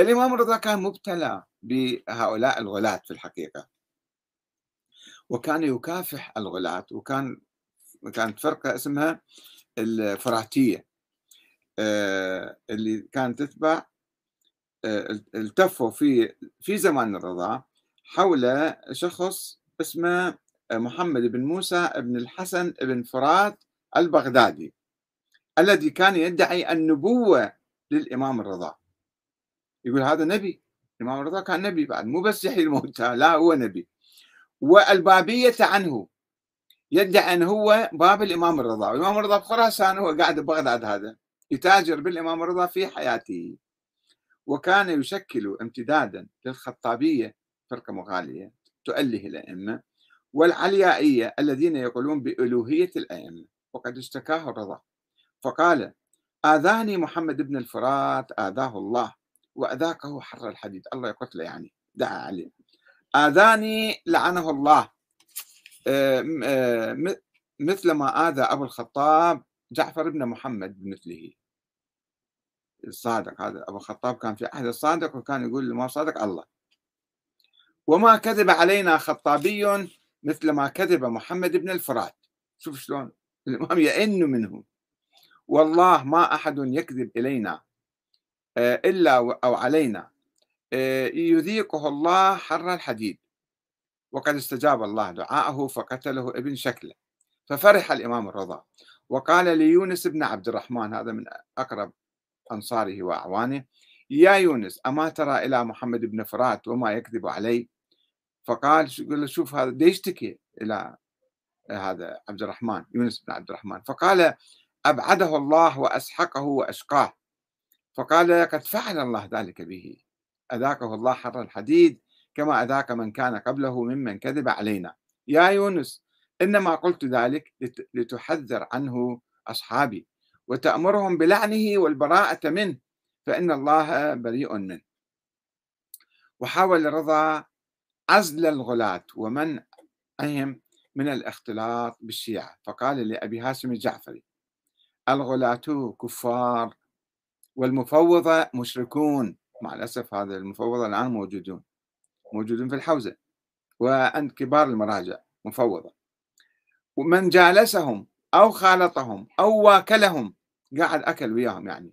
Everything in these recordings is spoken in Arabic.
الإمام الرضا كان مبتلى بهؤلاء الغلاة في الحقيقة. وكان يكافح الغلاة وكان كانت فرقة اسمها الفراتية آه، اللي كانت تتبع آه، التفوا في في زمان الرضا حول شخص اسمه محمد بن موسى بن الحسن بن فرات البغدادي الذي كان يدعي النبوة للإمام الرضا يقول هذا نبي. الإمام الرضا كان نبي بعد مو بس يحيي الموتى لا هو نبي. والبابية عنه يدعي أن هو باب الإمام الرضا. والإمام الرضا بخراسان هو قاعد ببغداد هذا يتاجر بالإمام الرضا في حياته. وكان يشكل امتدادا للخطابية فرقة مغالية تؤله الأئمة والعليائية الذين يقولون بألوهية الأئمة وقد اشتكاه الرضا. فقال آذاني محمد بن الفرات آذاه الله. وأذاكه حر الحديد. الله يقتله يعني. دعا عليه آذاني لعنه الله. مثل ما آذى أبو الخطاب جعفر بن محمد بمثله. الصادق هذا أبو الخطاب كان في عهد الصادق وكان يقول ما صادق الله. وما كذب علينا خطابي مثل ما كذب محمد بن الفرات. شوف شلون. الإمام يئن منه. والله ما أحد يكذب إلينا. آه، إلا أو علينا. آه، يذيقه الله حر الحديد. وقد استجاب الله دعاءه فقتله ابن شكله. ففرح الإمام الرضا. وقال ليونس بن عبد الرحمن هذا من أقرب أنصاره وأعوانه يا يونس أما ترى إلى محمد بن فرات وما يكذب علي؟ فقال شوف هذا يشتكي إلى هذا عبد الرحمن يونس بن عبد الرحمن. فقال أبعده الله وأسحقه وأشقاه. فقال قد فعل الله ذلك به. أذاقه الله حر الحديد كما أذاق من كان قبله ممن كذب علينا. يا يونس إنما قلت ذلك لتحذر عنه أصحابي وتأمرهم بلعنه والبراءة منه فإن الله بريء منه. وحاول الرضا عزل الغلاة ومنعهم من الاختلاط بالشيعة. فقال لأبي هاشم الجعفري الغلاة كفار والمفوضة مشركون مع الأسف هذا المفوضة الآن موجودون موجودون في الحوزة وعند كبار المراجع مفوضة. ومن جالسهم أو خالطهم أو واكلهم قاعد أكل وياهم يعني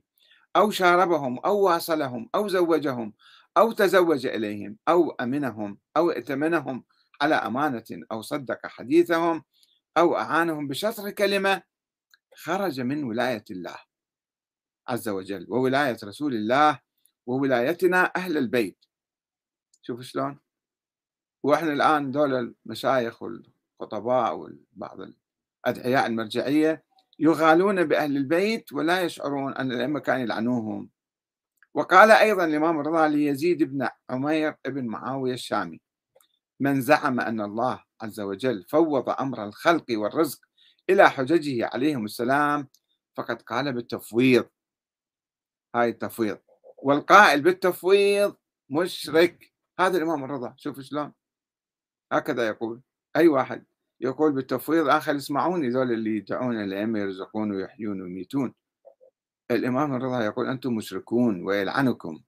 أو شاربهم أو واصلهم أو زوجهم أو تزوج إليهم أو أمنهم أو ائتمنهم على أمانة أو صدق حديثهم أو أعانهم بشطر كلمة خرج من ولاية الله. عز وجل وولاية رسول الله وولايتنا أهل البيت. شوف شلون؟ وإحنا الآن دول المشايخ والخطباء وبعض الأدعياء المرجعية يغالون بأهل البيت ولا يشعرون أن الأئمة كانوا يلعنوهم. وقال أيضا الإمام الرضا ليزيد بن عمير بن معاوية الشامي من زعم أن الله عز وجل فوض أمر الخلق والرزق إلى حججه عليهم السلام فقد قال بالتفويض هاي التفويض. والقائل بالتفويض مشرك. هذا الإمام الرضا شوف شلون. هكذا يقول. أي واحد يقول بالتفويض آخر اسمعوني ذول اللي يدعون الأئمة يرزقون ويحيون ويميتون. الإمام الرضا يقول أنتم مشركون ويلعنكم.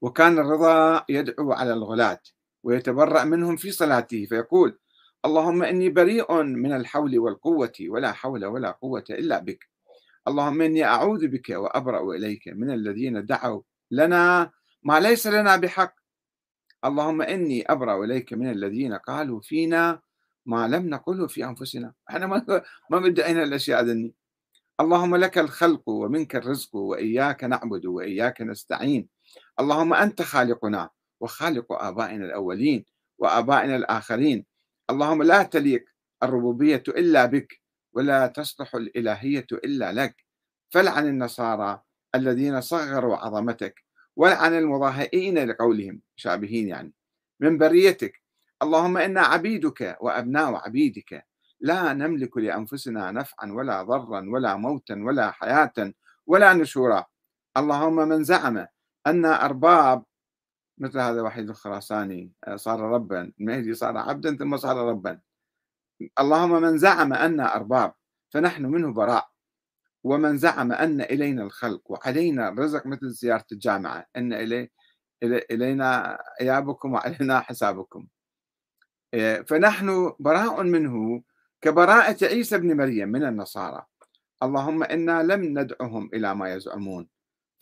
وكان الرضا يدعو على الغلاة ويتبرأ منهم في صلاته فيقول اللهم إني بريء من الحول والقوة ولا حول ولا قوة إلا بك. اللهم إني أعوذ بك وأبرأ إليك من الذين دعوا لنا ما ليس لنا بحق. اللهم إني أبرأ إليك من الذين قالوا فينا ما لم نقله في أنفسنا. إحنا ما ما مدعينا الأشياء ذني اللهم لك الخلق ومنك الرزق وإياك نعبد وإياك نستعين. اللهم أنت خالقنا وخالق آبائنا الأولين وآبائنا الآخرين. اللهم لا تليق الربوبية إلا بك. ولا تصلح الإلهية إلا لك. فلعن النصارى الذين صغروا عظمتك ولعن المضاهئين لقولهم شابهين يعني. من بريتك اللهم إنا عبيدك وأبناء عبيدك. لا نملك لأنفسنا نفعا ولا ضرا ولا موتا ولا حياة ولا نشورا. اللهم من زعم أن أرباب مثل هذا وحيد الخراساني آه، صار ربا. المهدي صار عبدا ثم صار ربا. اللهم من زعم أن أرباب فنحن منه براء. ومن زعم أن إلينا الخلق وعلينا الرزق مثل زيارة الجامعة أن إلي إلينا إيابكم وعلينا حسابكم. إيه، فنحن براء منه كبراءة عيسى بن مريم من النصارى. اللهم إنا لم ندعهم إلى ما يزعمون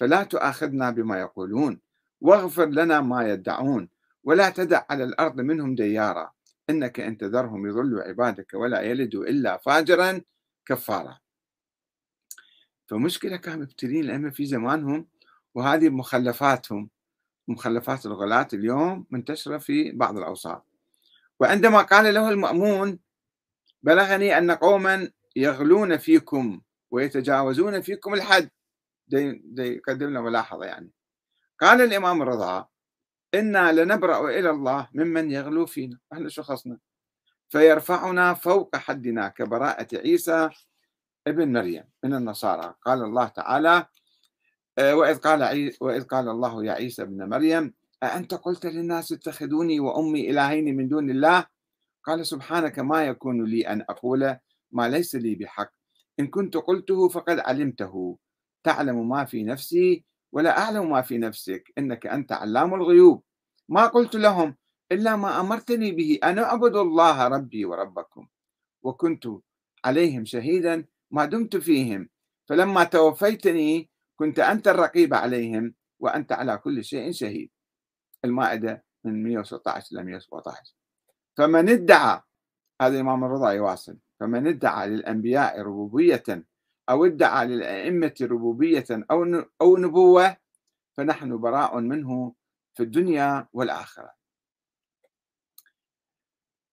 فلا تؤاخذنا بما يقولون واغفر لنا ما يدعون ولا تدع على الأرض منهم ديارا. إنك إن تذرهم يضلوا عبادك ولا يلدوا إلا فاجرا كفارا. فمشكلة كانوا مبتلين الأئمة في زمانهم وهذه مخلفاتهم مخلفات الغلاة اليوم منتشرة في بعض الأوساط وعندما قال له المأمون بلغني أن قوما يغلون فيكم ويتجاوزون فيكم الحد. دي, دي يقدم لنا ملاحظة يعني. قال الإمام الرضا إنا لنبرأ إلى الله ممن يغلو فينا. إحنا شو خصنا؟ فيرفعنا فوق حدنا كبراءة عيسى ابن مريم من النصارى. قال الله تعالى آه، وإذ قال عي... وإذ قال الله يا عيسى ابن مريم أأنت قلت للناس اتخذوني وأمي إلهين من دون الله؟ قال سبحانك ما يكون لي أن أقول ما ليس لي بحق. إن كنت قلته فقد علمته. تعلم ما في نفسي ولا أعلم ما في نفسك إنك أنت علام الغيوب. ما قلت لهم إلا ما أمرتني به أن أعبد الله ربي وربكم. وكنت عليهم شهيدا ما دمت فيهم. فلما توفيتني كنت أنت الرقيب عليهم وأنت على كل شيء شهيد. المائدة من 116 إلى 117 فمن ادعى هذا الإمام الرضا يواصل فمن ادعى للأنبياء ربوبية أو ادعى للأئمة ربوبية أو أو نبوة فنحن براء منه في الدنيا والآخرة.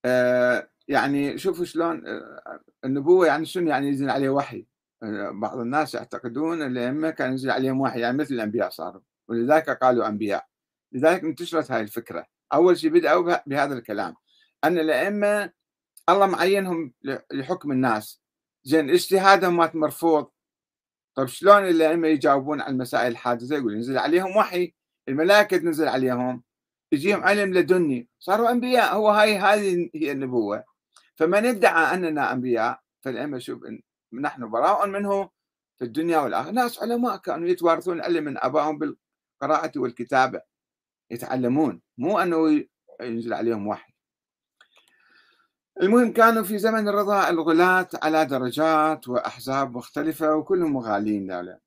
آه يعني شوفوا شلون آه النبوة يعني شنو؟ يعني ينزل عليه وحي. آه بعض الناس يعتقدون الأئمة كان ينزل عليهم وحي يعني مثل الأنبياء صاروا ولذلك قالوا أنبياء. لذلك انتشرت هذه الفكرة. أول شيء بدأوا بهذا الكلام. أن الأئمة الله معينهم لحكم الناس. زين اجتهادهم مات مرفوض. طيب شلون الائمه يجاوبون على المسائل الحادثة؟ يقول ينزل عليهم وحي الملائكة تنزل عليهم يجيهم علم لدني. صاروا أنبياء هو هاي هذه هي النبوة. فمن ادعى أننا أنبياء فالائمه شوف نحن براء منه في الدنيا والآخرة. ناس علماء كانوا يتوارثون العلم من أبائهم بالقراءة والكتابة. يتعلمون مو أنه ينزل عليهم وحي. المهم كانوا في زمن الرضا الغلاة على درجات وأحزاب مختلفة وكلهم مغالين دولة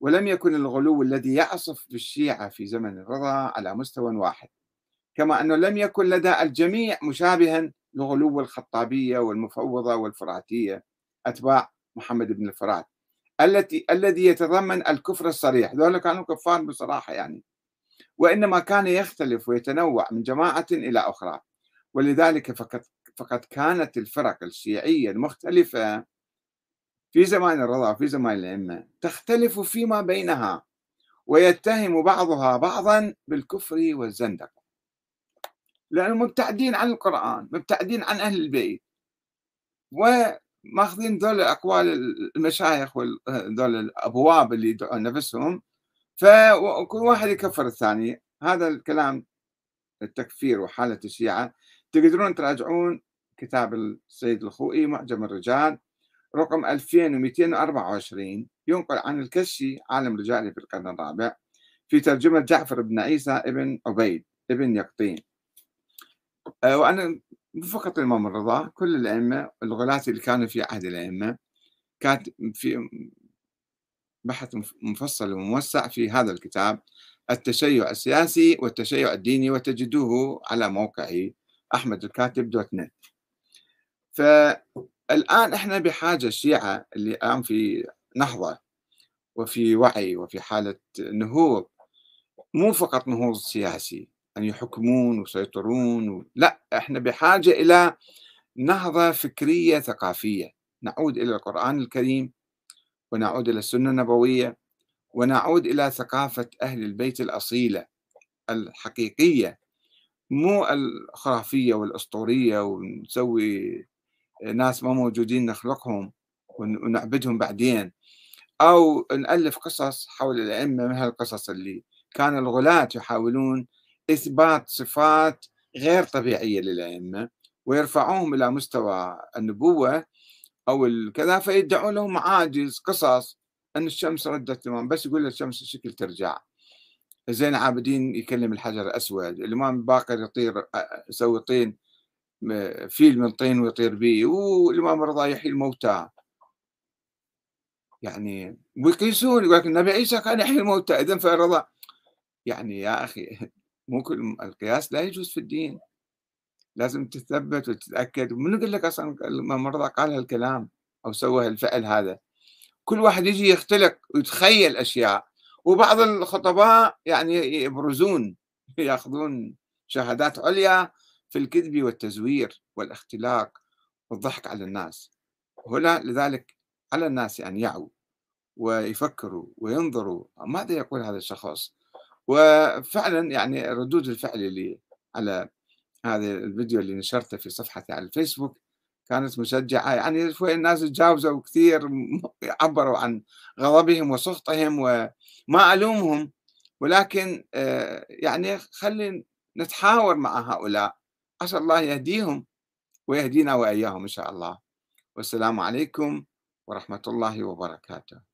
ولم يكن الغلو الذي يعصف بالشيعة في زمن الرضا على مستوى واحد كما أنه لم يكن لدى الجميع مشابها لغلو الخطابية والمفوضة والفراتية أتباع محمد بن الفرات التي الذي يتضمن الكفر الصريح. ذولا كانوا كفار بصراحة يعني. وإنما كان يختلف ويتنوع من جماعة إلى أخرى. ولذلك فقد فقد كانت الفرق الشيعية المختلفة في زمان الرضا في زمان الأئمة تختلف فيما بينها ويتهم بعضها بعضا بالكفر والزندقة. لأنهم مبتعدين عن القرآن مبتعدين عن أهل البيت وماخذين ذول أقوال المشايخ وذول الأبواب اللي يدعون نفسهم. فكل واحد يكفر الثاني. هذا الكلام التكفير وحالة الشيعة. تقدرون تراجعون كتاب السيد الخوئي معجم الرجال رقم 2224 ينقل عن الكشي عالم رجالي في القرن الرابع في ترجمة جعفر بن عيسى ابن عبيد ابن يقطين. آه، وأنا فقط الإمام الرضا كل الأئمة الغلاة اللي كانوا في عهد الأئمة كانت في بحث مفصل وموسع في هذا الكتاب التشيع السياسي والتشيع الديني وتجدوه على موقعي أحمد الكاتب دوت نت. فالآن إحنا بحاجة الشيعه اللي الآن في نهضة وفي وعي وفي حالة نهوض. مو فقط نهوض سياسي أن يحكمون ويسيطرون و... لا إحنا بحاجة إلى نهضة فكرية ثقافية. نعود إلى القرآن الكريم ونعود إلى السنة النبوية ونعود إلى ثقافة أهل البيت الأصيلة الحقيقية. مو الخرافية والأسطورية ونسوي ناس ما موجودين نخلقهم ونعبدهم بعدين. أو نألف قصص حول الأئمة من هالقصص اللي كان الغلاة يحاولون إثبات صفات غير طبيعية للأئمة ويرفعوهم إلى مستوى النبوة أو كذا فيدعون لهم معاجز قصص أن الشمس ردت تمام بس يقول الشمس الشكل ترجع. زين عابدين يكلم الحجر الأسود الإمام باقر يطير يسوي طين فيل من طين ويطير به والإمام الرضا يحيي الموتى. يعني ويقيسون يقول لك النبي عيسى كان يحيي الموتى إذا فالرضا يعني يا أخي مو كل القياس لا يجوز في الدين. لازم تثبت وتتأكد. من يقول لك أصلا الإمام الرضا قال هالكلام أو سوى الفعل هذا؟ كل واحد يجي يختلق ويتخيل أشياء. وبعض الخطباء يعني يبرزون ياخذون شهادات عليا في الكذب والتزوير والاختلاق والضحك على الناس. هنا لذلك على الناس أن يعوا ويفكروا وينظروا ماذا يقول هذا الشخص. وفعلا يعني ردود الفعل اللي على هذا الفيديو اللي نشرته في صفحتي على الفيسبوك كانت مشجعة. يعني شوي الناس تجاوزوا كثير عبروا عن غضبهم وسخطهم وما ألومهم. ولكن آه، يعني خلي نتحاور مع هؤلاء. عسى الله يهديهم ويهدينا وإياهم إن شاء الله. والسلام عليكم ورحمة الله وبركاته.